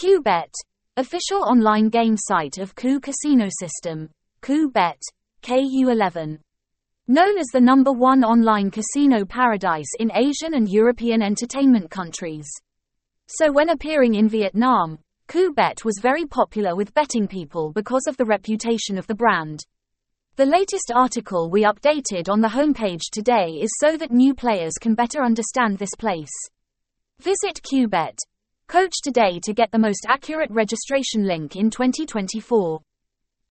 Kubet, official online game site of Ku Casino System, Kubet, KU11. Known as the number one online casino paradise in Asian and European entertainment countries. So when appearing in Vietnam, Kubet was very popular with betting people because of the reputation of the brand. The latest article we updated on the homepage today is so that new players can better understand this place. Visit Kubet. Coach today to get the most accurate registration link in 2024.